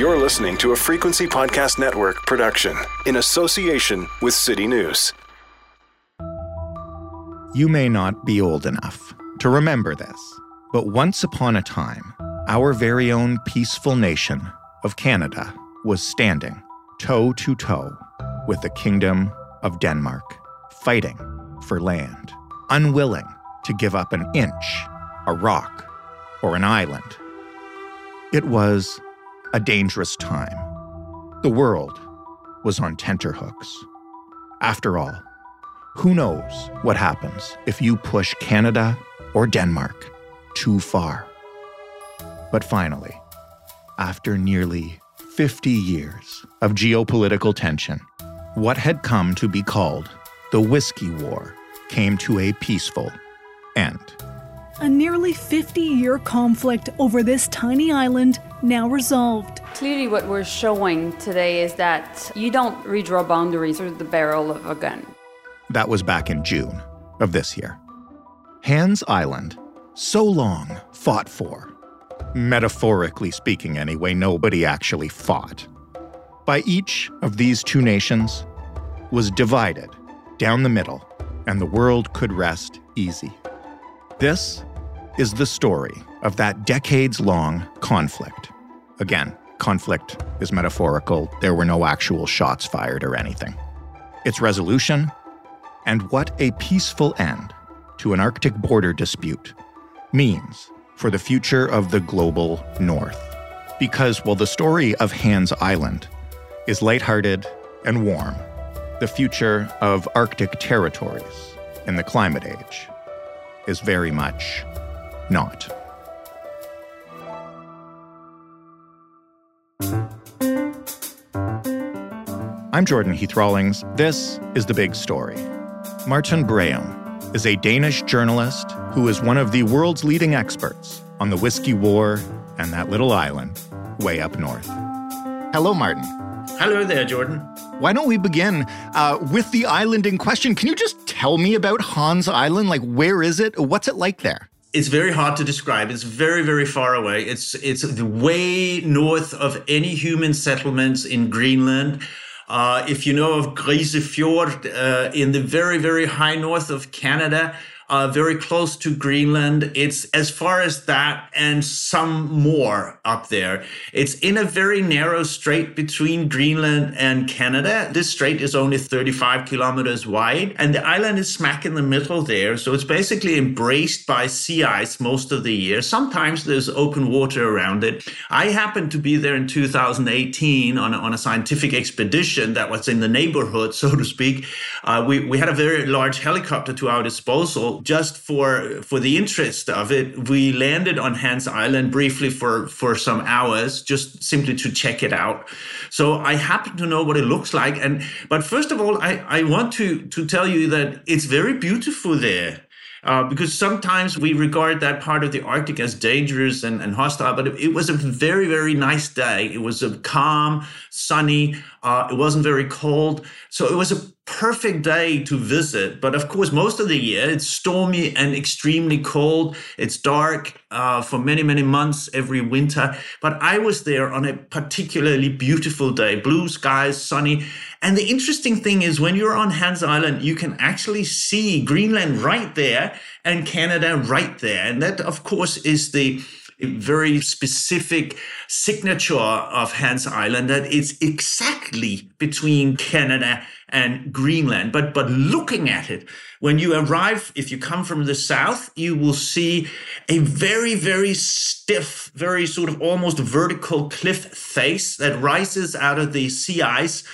You're listening to a Frequency Podcast Network production in association with City News. You may not be old enough to remember this, but once upon a time, our very own peaceful nation of Canada was standing toe to toe with the Kingdom of Denmark, fighting for land, unwilling to give up an inch, a rock, or an island. It was a dangerous time. The world was on tenterhooks. After all, who knows what happens if you push Canada or Denmark too far? But finally, after nearly 50 years of geopolitical tension, what had come to be called the Whiskey War came to a peaceful end. A nearly 50 year conflict over this tiny island now resolved. Clearly, what we're showing today is that you don't redraw boundaries through the barrel of a gun. That was back in June of this year. Hans Island, so long fought for. Metaphorically speaking, anyway, nobody actually fought. By each of these two nations was divided down the middle, and the world could rest easy. This is the story of that decades long conflict. Again, conflict is metaphorical, there were no actual shots fired or anything. Its resolution, and what a peaceful end to an Arctic border dispute means for the future of the global North. Because while the story of Hans Island is lighthearted and warm, the future of Arctic territories in the climate age is very much not. I'm Jordan Heath Rawlings. This is The Big Story. Martin Breum is a Danish journalist who is one of the world's leading experts on the Whiskey War and that little island way up north. Hello, Martin. Hello there, Jordan. Why don't we begin uh, with the island in question? Can you just tell me about Hans Island? Like, where is it? What's it like there? It's very hard to describe. It's very, very far away. It's it's the way north of any human settlements in Greenland. Uh, if you know of Grisefjord, uh, in the very, very high north of Canada, uh, very close to Greenland. It's as far as that and some more up there. It's in a very narrow strait between Greenland and Canada. This strait is only 35 kilometers wide, and the island is smack in the middle there. So it's basically embraced by sea ice most of the year. Sometimes there's open water around it. I happened to be there in 2018 on a, on a scientific expedition that was in the neighborhood, so to speak. Uh, we, we had a very large helicopter to our disposal just for for the interest of it, we landed on Hans Island briefly for for some hours, just simply to check it out. So I happen to know what it looks like, and but first of all, I I want to to tell you that it's very beautiful there. Uh, because sometimes we regard that part of the Arctic as dangerous and, and hostile, but it, it, was a very, very nice day. It was a calm, sunny, uh, it wasn't very cold. So it was a perfect day to visit. But of course, most of the year it's stormy and extremely cold. It's dark uh, for many, many months every winter. But I was there on a particularly beautiful day, blue skies, sunny. And the interesting thing is when you're on Hans Island, you can actually see Greenland right there and Canada right there. And that, of course, is the very specific signature of Hans Island that it's exactly between Canada and Greenland. But but looking at it, when you arrive, if you come from the south, you will see a very, very stiff, very sort of almost vertical cliff face that rises out of the sea ice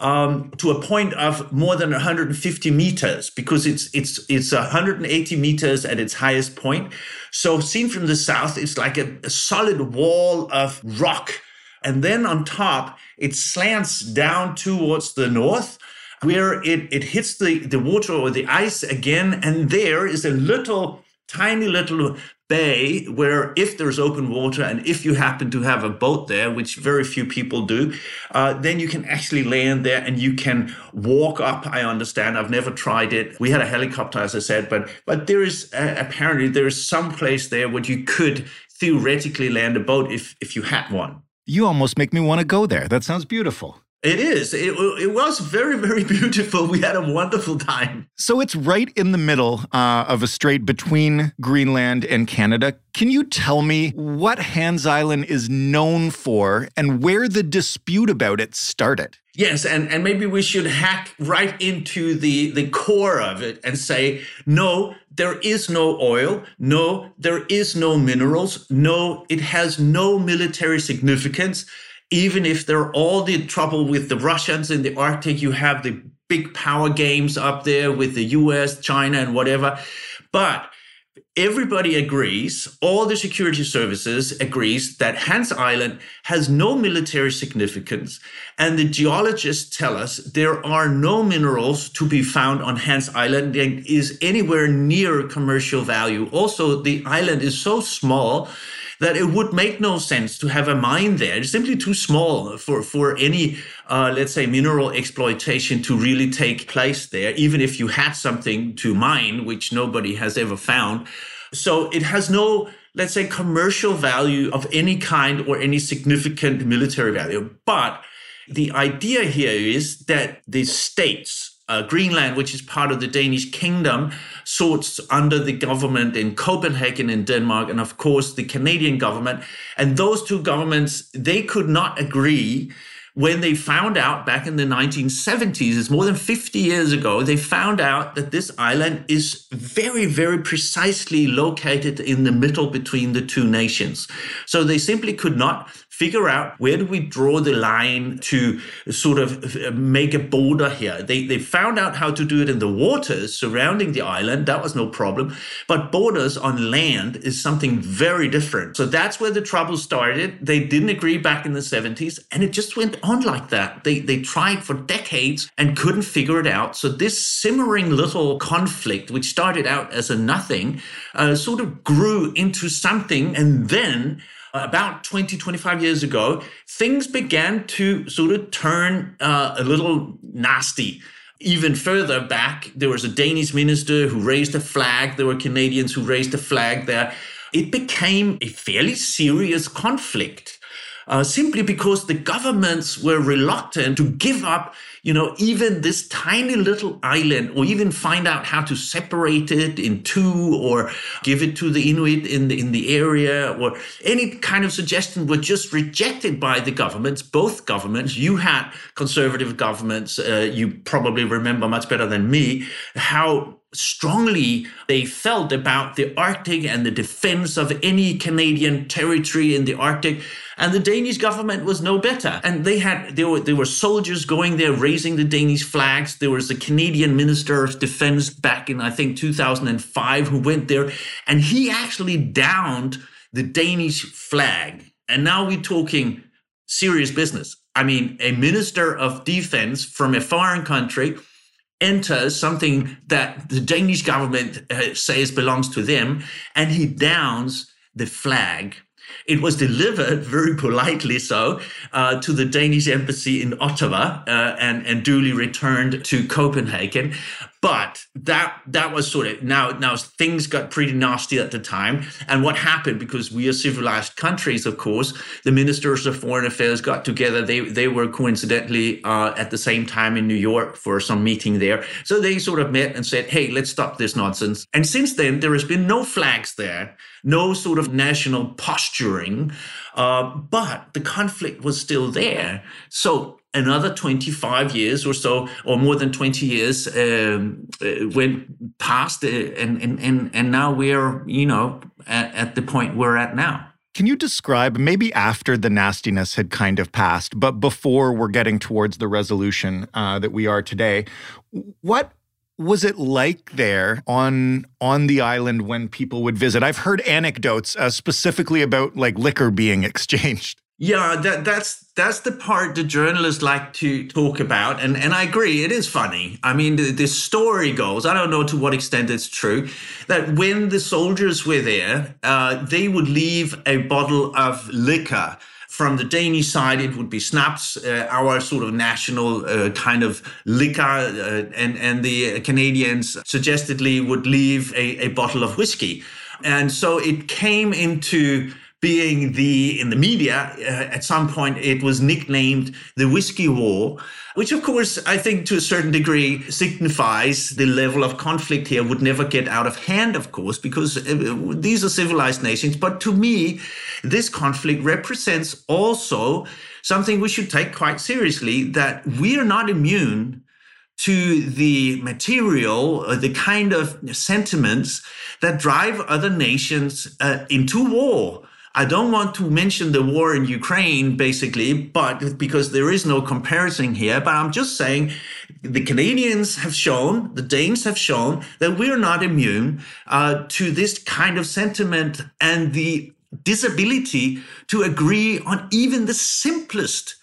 um, to a point of more than 150 meters because it's it's it's 180 meters at its highest point. So seen from the south, it's like a, a solid wall of rock, and then on top it slants down towards the north where it, it hits the, the water or the ice again. And there is a little, tiny little bay where if there's open water and if you happen to have a boat there, which very few people do, uh, then you can actually land there and you can walk up. I understand. I've never tried it. We had a helicopter, as I said, but but there is uh, apparently there is some place there where you could theoretically land a boat if if you had one. You almost make me want to go there. That sounds beautiful. It is. It, it was very, very beautiful. We had a wonderful time. So it's right in the middle uh, of a strait between Greenland and Canada. Can you tell me what Hans Island is known for and where the dispute about it started? Yes, and, and maybe we should hack right into the, the core of it and say, no, there is no oil. No, there is no minerals. No, it has no military significance even if there are all the trouble with the Russians in the Arctic, you have the big power games up there with the US, China, and whatever. But everybody agrees, all the security services agrees that Hans Island has no military significance. And the geologists tell us there are no minerals to be found on Hans Island that is anywhere near commercial value. Also, the island is so small that it would make no sense to have a mine there. It's simply too small for, for any, uh, let's say, mineral exploitation to really take place there, even if you had something to mine, which nobody has ever found. So it has no, let's say, commercial value of any kind or any significant military value. But the idea here is that the states, uh, Greenland, which is part of the Danish kingdom, sorts under the government in Copenhagen in Denmark, and of course the Canadian government. And those two governments, they could not agree when they found out back in the 1970s, it's more than 50 years ago, they found out that this island is very, very precisely located in the middle between the two nations. So they simply could not figure out where do we draw the line to sort of uh, make a border here. They, they found out how to do it in the waters surrounding the island. That was no problem. But borders on land is something very different. So that's where the trouble started. They didn't agree back in the 70s, and it just went on like that. They, they tried for decades and couldn't figure it out. So this simmering little conflict, which started out as a nothing, uh, sort of grew into something. And then about 20, 25 years ago, things began to sort of turn uh, a little nasty. Even further back, there was a Danish minister who raised a flag. There were Canadians who raised a flag there. It became a fairly serious conflict. Uh, simply because the governments were reluctant to give up you know, even this tiny little island, or even find out how to separate it in two, or give it to the Inuit in the in the area, or any kind of suggestion were just rejected by the governments, both governments. You had conservative governments. Uh, you probably remember much better than me how strongly they felt about the Arctic and the defense of any Canadian territory in the Arctic. And the Danish government was no better. And they had there were there were soldiers going there raising the Danish flags. There was a Canadian Minister of Defense back in I think 2005 who went there and he actually downed the Danish flag. And now we're talking serious business. I mean, a minister of defense from a foreign country enters something that the Danish government uh, says belongs to them, and he downs the flag it was delivered very politely so uh, to the Danish embassy in Ottawa uh, and, and duly returned to Copenhagen. But that that was sort of now now things got pretty nasty at the time. And what happened because we are civilized countries, of course, the ministers of foreign affairs got together. They they were coincidentally uh, at the same time in New York for some meeting there. So they sort of met and said, "Hey, let's stop this nonsense." And since then, there has been no flags there, no sort of national posturing, uh, but the conflict was still there. So another 25 years or so, or more than 20 years, um, uh, went past, uh, and, and, and, and now we're, you know, at, at the point we're at now. Can you describe, maybe after the nastiness had kind of passed, but before we're getting towards the resolution uh, that we are today, what was it like there on on the island when people would visit? I've heard anecdotes uh, specifically about like liquor being exchanged. Yeah, that, that's that's the part the journalists like to talk about, and and I agree, it is funny. I mean, the, the story goes, I don't know to what extent it's true, that when the soldiers were there, uh, they would leave a bottle of liquor. From the Danish side, it would be snaps, uh, our sort of national uh, kind of liquor, uh, and and the Canadians suggestedly would leave a, a bottle of whiskey, and so it came into being the in the media uh, at some point it was nicknamed the whiskey war which of course i think to a certain degree signifies the level of conflict here would never get out of hand of course because uh, these are civilized nations but to me this conflict represents also something we should take quite seriously that we are not immune to the material, uh, the kind of sentiments that drive other nations uh, into war. I don't want to mention the war in Ukraine, basically, but because there is no comparison here. But I'm just saying the Canadians have shown, the Danes have shown that we're not immune uh, to this kind of sentiment and the disability to agree on even the simplest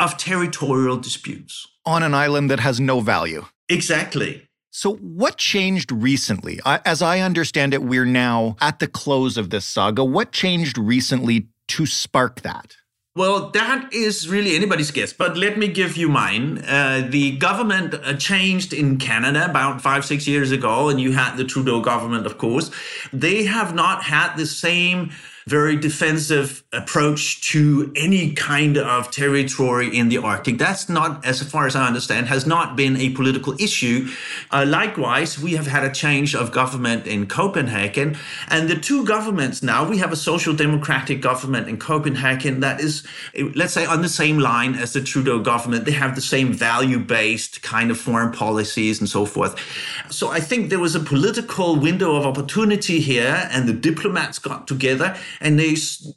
of territorial disputes. On an island that has no value. Exactly. So, what changed recently? As I understand it, we're now at the close of this saga. What changed recently to spark that? Well, that is really anybody's guess, but let me give you mine. Uh, the government uh, changed in Canada about five, six years ago, and you had the Trudeau government, of course. They have not had the same very defensive approach to any kind of territory in the Arctic. That's not, as far as I understand, has not been a political issue. Uh, likewise, we have had a change of government in Copenhagen. And the two governments now, we have a social democratic government in Copenhagen that is, let's say, on the same line as the Trudeau government. They have the same value based kind of foreign policies and so forth. So I think there was a political window of opportunity here, and the diplomats got together and they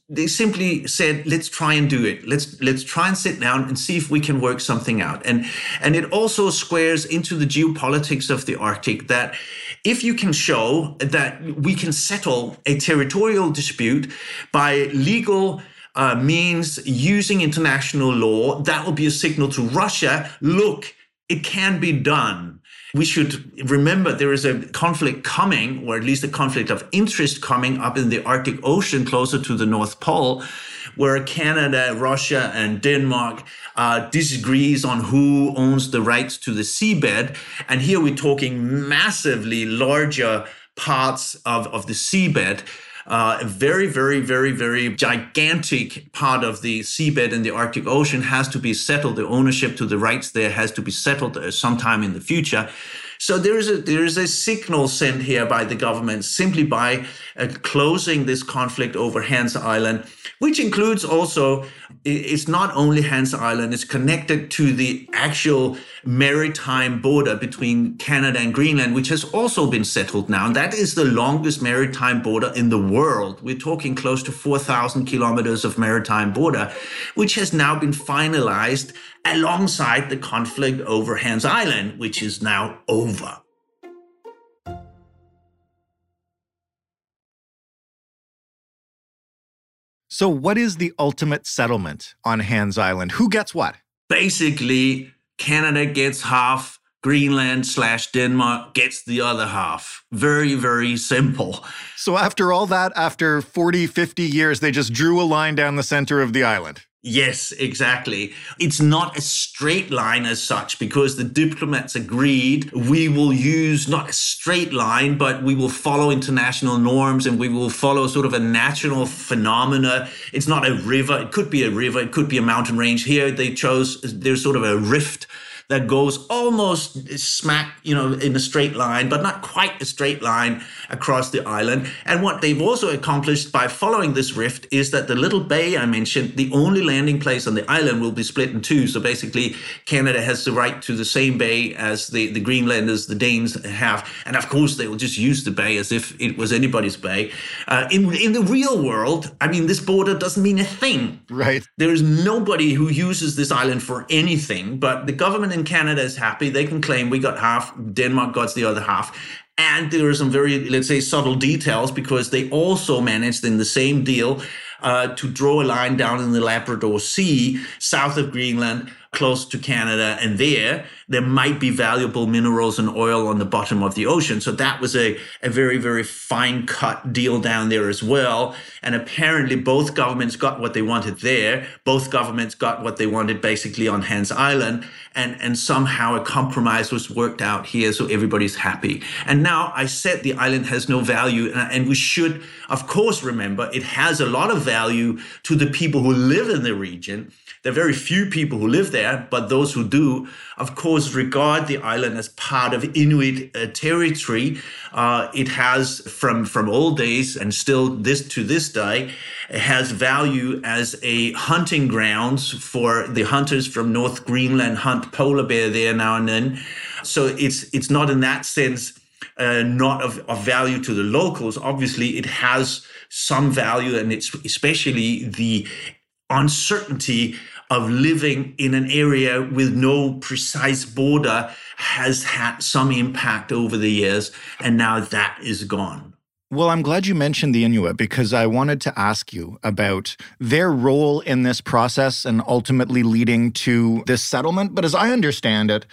they simply said, "Let's try and do it. Let's let's try and sit down and see if we can work something out." And and it also squares into the geopolitics of the Arctic that if you can show that we can settle a territorial dispute by legal uh, means using international law, that will be a signal to Russia. Look, it can be done we should remember there is a conflict coming, or at least a conflict of interest coming up in the Arctic Ocean closer to the North Pole, where Canada, Russia, and Denmark uh, disagrees on who owns the rights to the seabed. And here we're talking massively larger parts of, of the seabed. Uh, a very, very, very, very gigantic part of the seabed in the Arctic Ocean has to be settled. The ownership to the rights there has to be settled uh, sometime in the future. So there is a there is a signal sent here by the government simply by uh, closing this conflict over Hans Island, which includes also it's not only Hans Island; it's connected to the actual maritime border between Canada and Greenland, which has also been settled now. And that is the longest maritime border in the world. We're talking close to 4,000 kilometers of maritime border, which has now been finalized alongside the conflict over Hans Island, which is now over. So, what is the ultimate settlement on Hans Island? Who gets what? Basically, Canada gets half, Greenland slash Denmark gets the other half. Very, very simple. So, after all that, after 40, 50 years, they just drew a line down the center of the island. Yes, exactly. It's not a straight line as such because the diplomats agreed we will use not a straight line, but we will follow international norms and we will follow sort of a natural phenomena. It's not a river. It could be a river. It could be a mountain range. Here they chose, there's sort of a rift that goes almost smack, you know, in a straight line, but not quite a straight line across the island. And what they've also accomplished by following this rift is that the little bay I mentioned, the only landing place on the island will be split in two. So basically, Canada has the right to the same bay as the, the Greenlanders, the Danes have. And of course, they will just use the bay as if it was anybody's bay. Uh, in, in the real world, I mean, this border doesn't mean a thing. Right. There is nobody who uses this island for anything, but the government Canada is happy. They can claim we got half, Denmark got the other half. And there are some very, let's say, subtle details because they also managed in the same deal uh, to draw a line down in the Labrador Sea, south of Greenland, close to Canada, and there there might be valuable minerals and oil on the bottom of the ocean. So that was a, a very, very fine cut deal down there as well. And apparently both governments got what they wanted there. Both governments got what they wanted basically on Hans Island. And, and somehow a compromise was worked out here so everybody's happy. And now I said the island has no value, and, and we should, of course, remember it has a lot of value to the people who live in the region. There are very few people who live there, but those who do, of course, regard the island as part of Inuit uh, territory. Uh, it has, from from old days and still this to this day, has value as a hunting grounds for the hunters from North Greenland hunt polar bear there now and then. So it's it's not in that sense. Uh, not of, of value to the locals. Obviously, it has some value, and it's especially the uncertainty of living in an area with no precise border has had some impact over the years, and now that is gone. Well, I'm glad you mentioned the Inuit because I wanted to ask you about their role in this process and ultimately leading to this settlement. But as I understand it,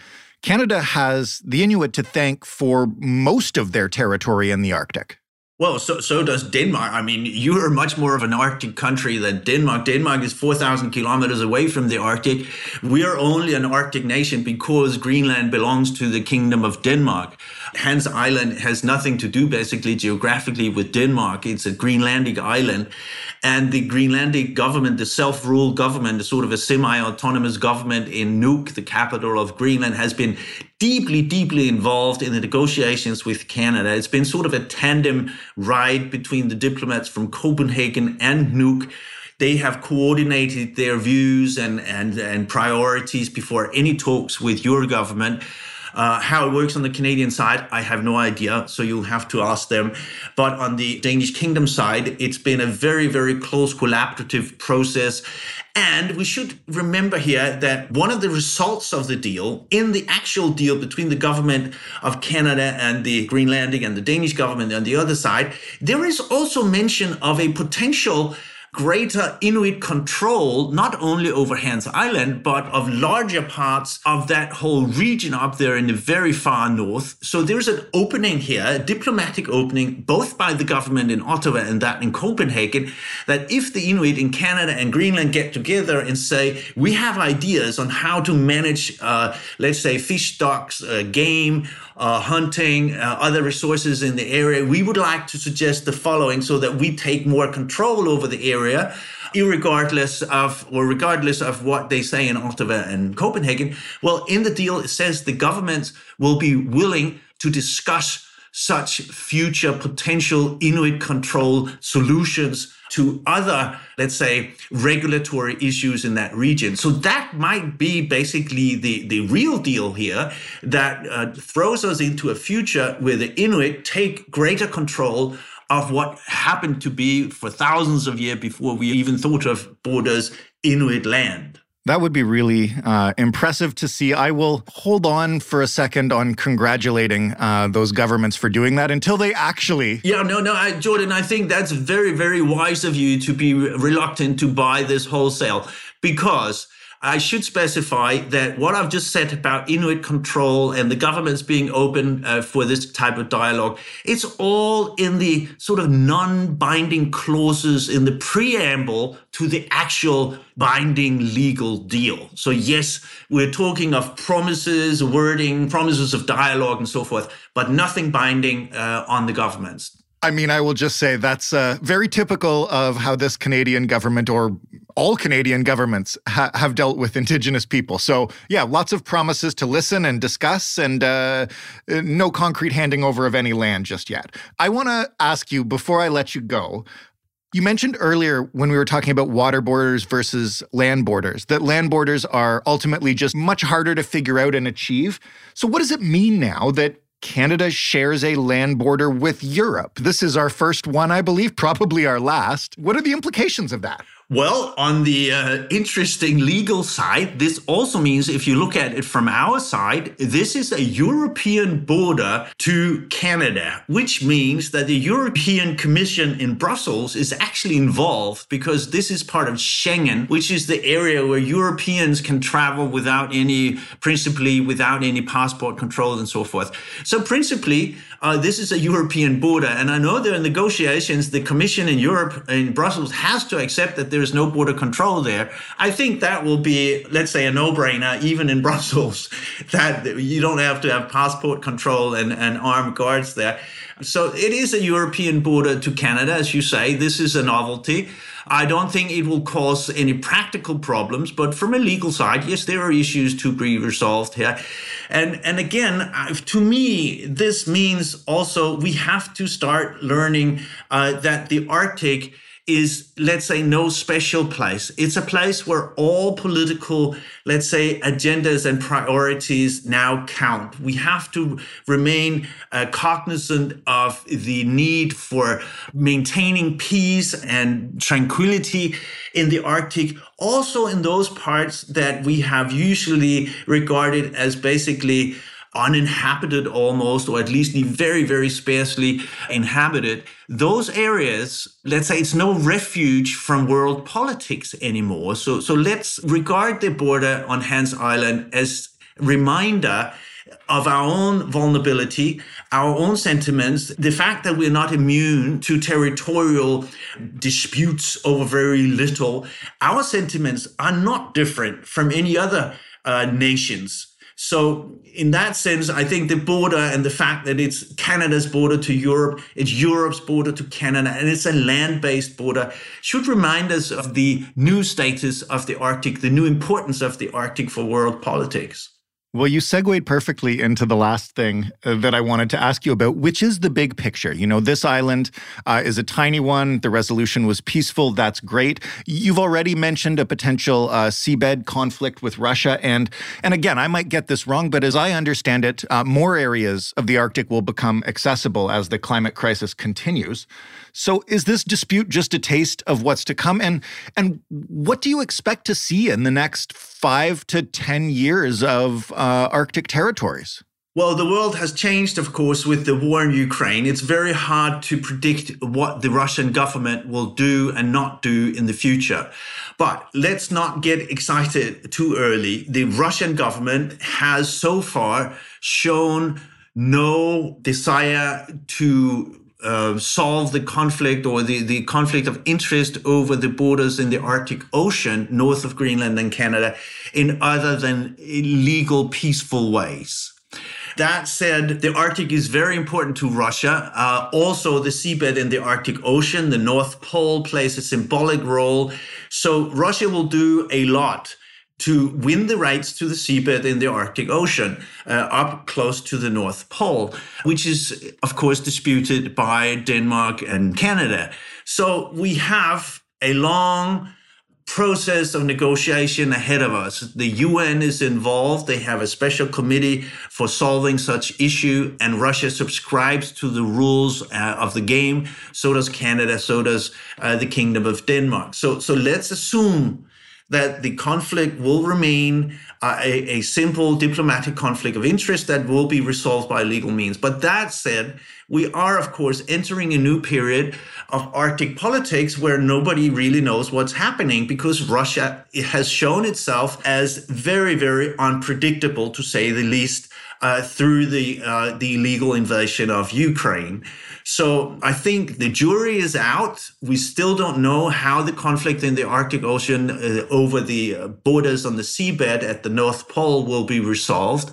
Canada has the Inuit to thank for most of their territory in the Arctic. Well, so so does Denmark. I mean, you are much more of an Arctic country than Denmark. Denmark is 4,000 kilometers away from the Arctic. We are only an Arctic nation because Greenland belongs to the Kingdom of Denmark. Hans Island has nothing to do basically geographically with Denmark. It's a Greenlandic island. And the Greenlandic government, the self ruled government, the sort of a semi autonomous government in Nuuk, the capital of Greenland, has been deeply, deeply involved in the negotiations with Canada. It's been sort of a tandem ride between the diplomats from Copenhagen and Nuuk. They have coordinated their views and, and, and priorities before any talks with your government. Uh, how it works on the Canadian side, I have no idea. So you'll have to ask them. But on the Danish Kingdom side, it's been a very, very close collaborative process. And we should remember here that one of the results of the deal, in the actual deal between the government of Canada and the Greenlandic and the Danish government on the other side, there is also mention of a potential greater Inuit control, not only over Hans Island, but of larger parts of that whole region up there in the very far north. So there's an opening here, a diplomatic opening, both by the government in Ottawa and that in Copenhagen, that if the Inuit in Canada and Greenland get together and say, we have ideas on how to manage, uh, let's say, fish stocks, uh, game, uh, hunting, uh, other resources in the area, we would like to suggest the following so that we take more control over the area regardless of or regardless of what they say in Ottawa and Copenhagen. Well, in the deal, it says the governments will be willing to discuss such future potential Inuit control solutions to other, let's say, regulatory issues in that region. So that might be basically the, the real deal here that uh, throws us into a future where the Inuit take greater control of what happened to be for thousands of years before we even thought of borders Inuit land. That would be really uh, impressive to see. I will hold on for a second on congratulating uh, those governments for doing that until they actually. Yeah, no, no, I, Jordan, I think that's very, very wise of you to be reluctant to buy this wholesale because I should specify that what I've just said about Inuit control and the governments being open uh, for this type of dialogue, it's all in the sort of non binding clauses in the preamble to the actual binding legal deal. So, yes, we're talking of promises, wording, promises of dialogue, and so forth, but nothing binding uh, on the governments. I mean, I will just say that's uh, very typical of how this Canadian government or all Canadian governments ha- have dealt with Indigenous people. So, yeah, lots of promises to listen and discuss, and uh, no concrete handing over of any land just yet. I want to ask you before I let you go. You mentioned earlier when we were talking about water borders versus land borders that land borders are ultimately just much harder to figure out and achieve. So, what does it mean now that Canada shares a land border with Europe. This is our first one, I believe, probably our last. What are the implications of that? Well, on the uh, interesting legal side, this also means if you look at it from our side, this is a European border to Canada, which means that the European Commission in Brussels is actually involved because this is part of Schengen, which is the area where Europeans can travel without any, principally without any passport control and so forth. So principally, uh, this is a European border. And I know there are negotiations, the Commission in Europe, in Brussels, has to accept that there is no border control there. I think that will be, let's say, a no brainer, even in Brussels, that you don't have to have passport control and, and armed guards there. So it is a European border to Canada, as you say. This is a novelty. I don't think it will cause any practical problems, but from a legal side, yes, there are issues to be resolved here. And, and again, to me, this means also we have to start learning uh, that the Arctic is, let's say, no special place. It's a place where all political, let's say, agendas and priorities now count. We have to remain uh, cognizant of the need for maintaining peace and tranquility in the Arctic, also in those parts that we have usually regarded as basically uninhabited almost, or at least very, very sparsely inhabited, those areas, let's say it's no refuge from world politics anymore. So, so let's regard the border on Hans Island as a reminder of our own vulnerability, our own sentiments, the fact that we're not immune to territorial disputes over very little. Our sentiments are not different from any other uh, nations. So, in that sense, I think the border and the fact that it's Canada's border to Europe, it's Europe's border to Canada, and it's a land based border should remind us of the new status of the Arctic, the new importance of the Arctic for world politics. Well, you segued perfectly into the last thing uh, that I wanted to ask you about, which is the big picture. You know, this island uh, is a tiny one. The resolution was peaceful. That's great. You've already mentioned a potential uh, seabed conflict with Russia, and and again, I might get this wrong, but as I understand it, uh, more areas of the Arctic will become accessible as the climate crisis continues. So is this dispute just a taste of what's to come? And and what do you expect to see in the next five to 10 years of uh, Arctic territories? Well, the world has changed, of course, with the war in Ukraine. It's very hard to predict what the Russian government will do and not do in the future. But let's not get excited too early. The Russian government has so far shown no desire to uh, solve the conflict or the, the conflict of interest over the borders in the Arctic Ocean north of Greenland and Canada in other than legal, peaceful ways. That said, the Arctic is very important to Russia. Uh, also, the seabed in the Arctic Ocean, the North Pole plays a symbolic role. So, Russia will do a lot to win the rights to the seabed in the Arctic Ocean uh, up close to the North Pole, which is, of course, disputed by Denmark and Canada. So we have a long process of negotiation ahead of us. The UN is involved. They have a special committee for solving such issue and Russia subscribes to the rules uh, of the game. So does Canada. So does uh, the Kingdom of Denmark. So, so let's assume that the conflict will remain uh, a, a, simple diplomatic conflict of interest that will be resolved by legal means. But that said, we are, of course, entering a new period of Arctic politics where nobody really knows what's happening because Russia has shown itself as very, very unpredictable, to say the least, uh, through the uh, the illegal invasion of Ukraine. So I think the jury is out. We still don't know how the conflict in the Arctic Ocean uh, over the uh, borders on the seabed at the North Pole will be resolved.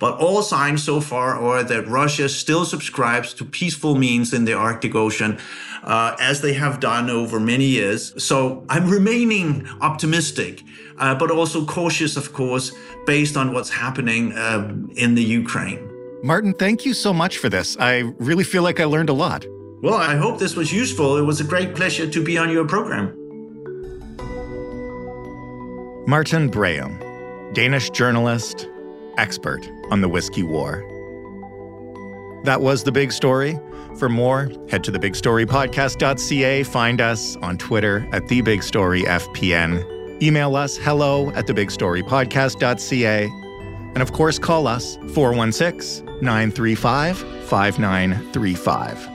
But all signs so far are that Russia still subscribes to peaceful means in the Arctic Ocean, uh, as they have done over many years. So I'm remaining optimistic, uh, but also cautious, of course, based on what's happening um, in the Ukraine. Martin, thank you so much for this. I really feel like I learned a lot. Well, I hope this was useful. It was a great pleasure to be on your program. Martin Breum, Danish journalist, expert on the Whiskey War. That was The Big Story. For more, head to thebigstorypodcast.ca. Find us on Twitter at TheBigStoryFPN. Email us hello at thebigstorypodcast.ca. And of course, call us 416 935 5935.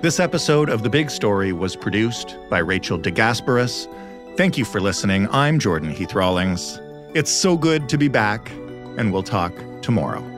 This episode of The Big Story was produced by Rachel DeGasperis. Thank you for listening. I'm Jordan Heath Rawlings. It's so good to be back, and we'll talk tomorrow.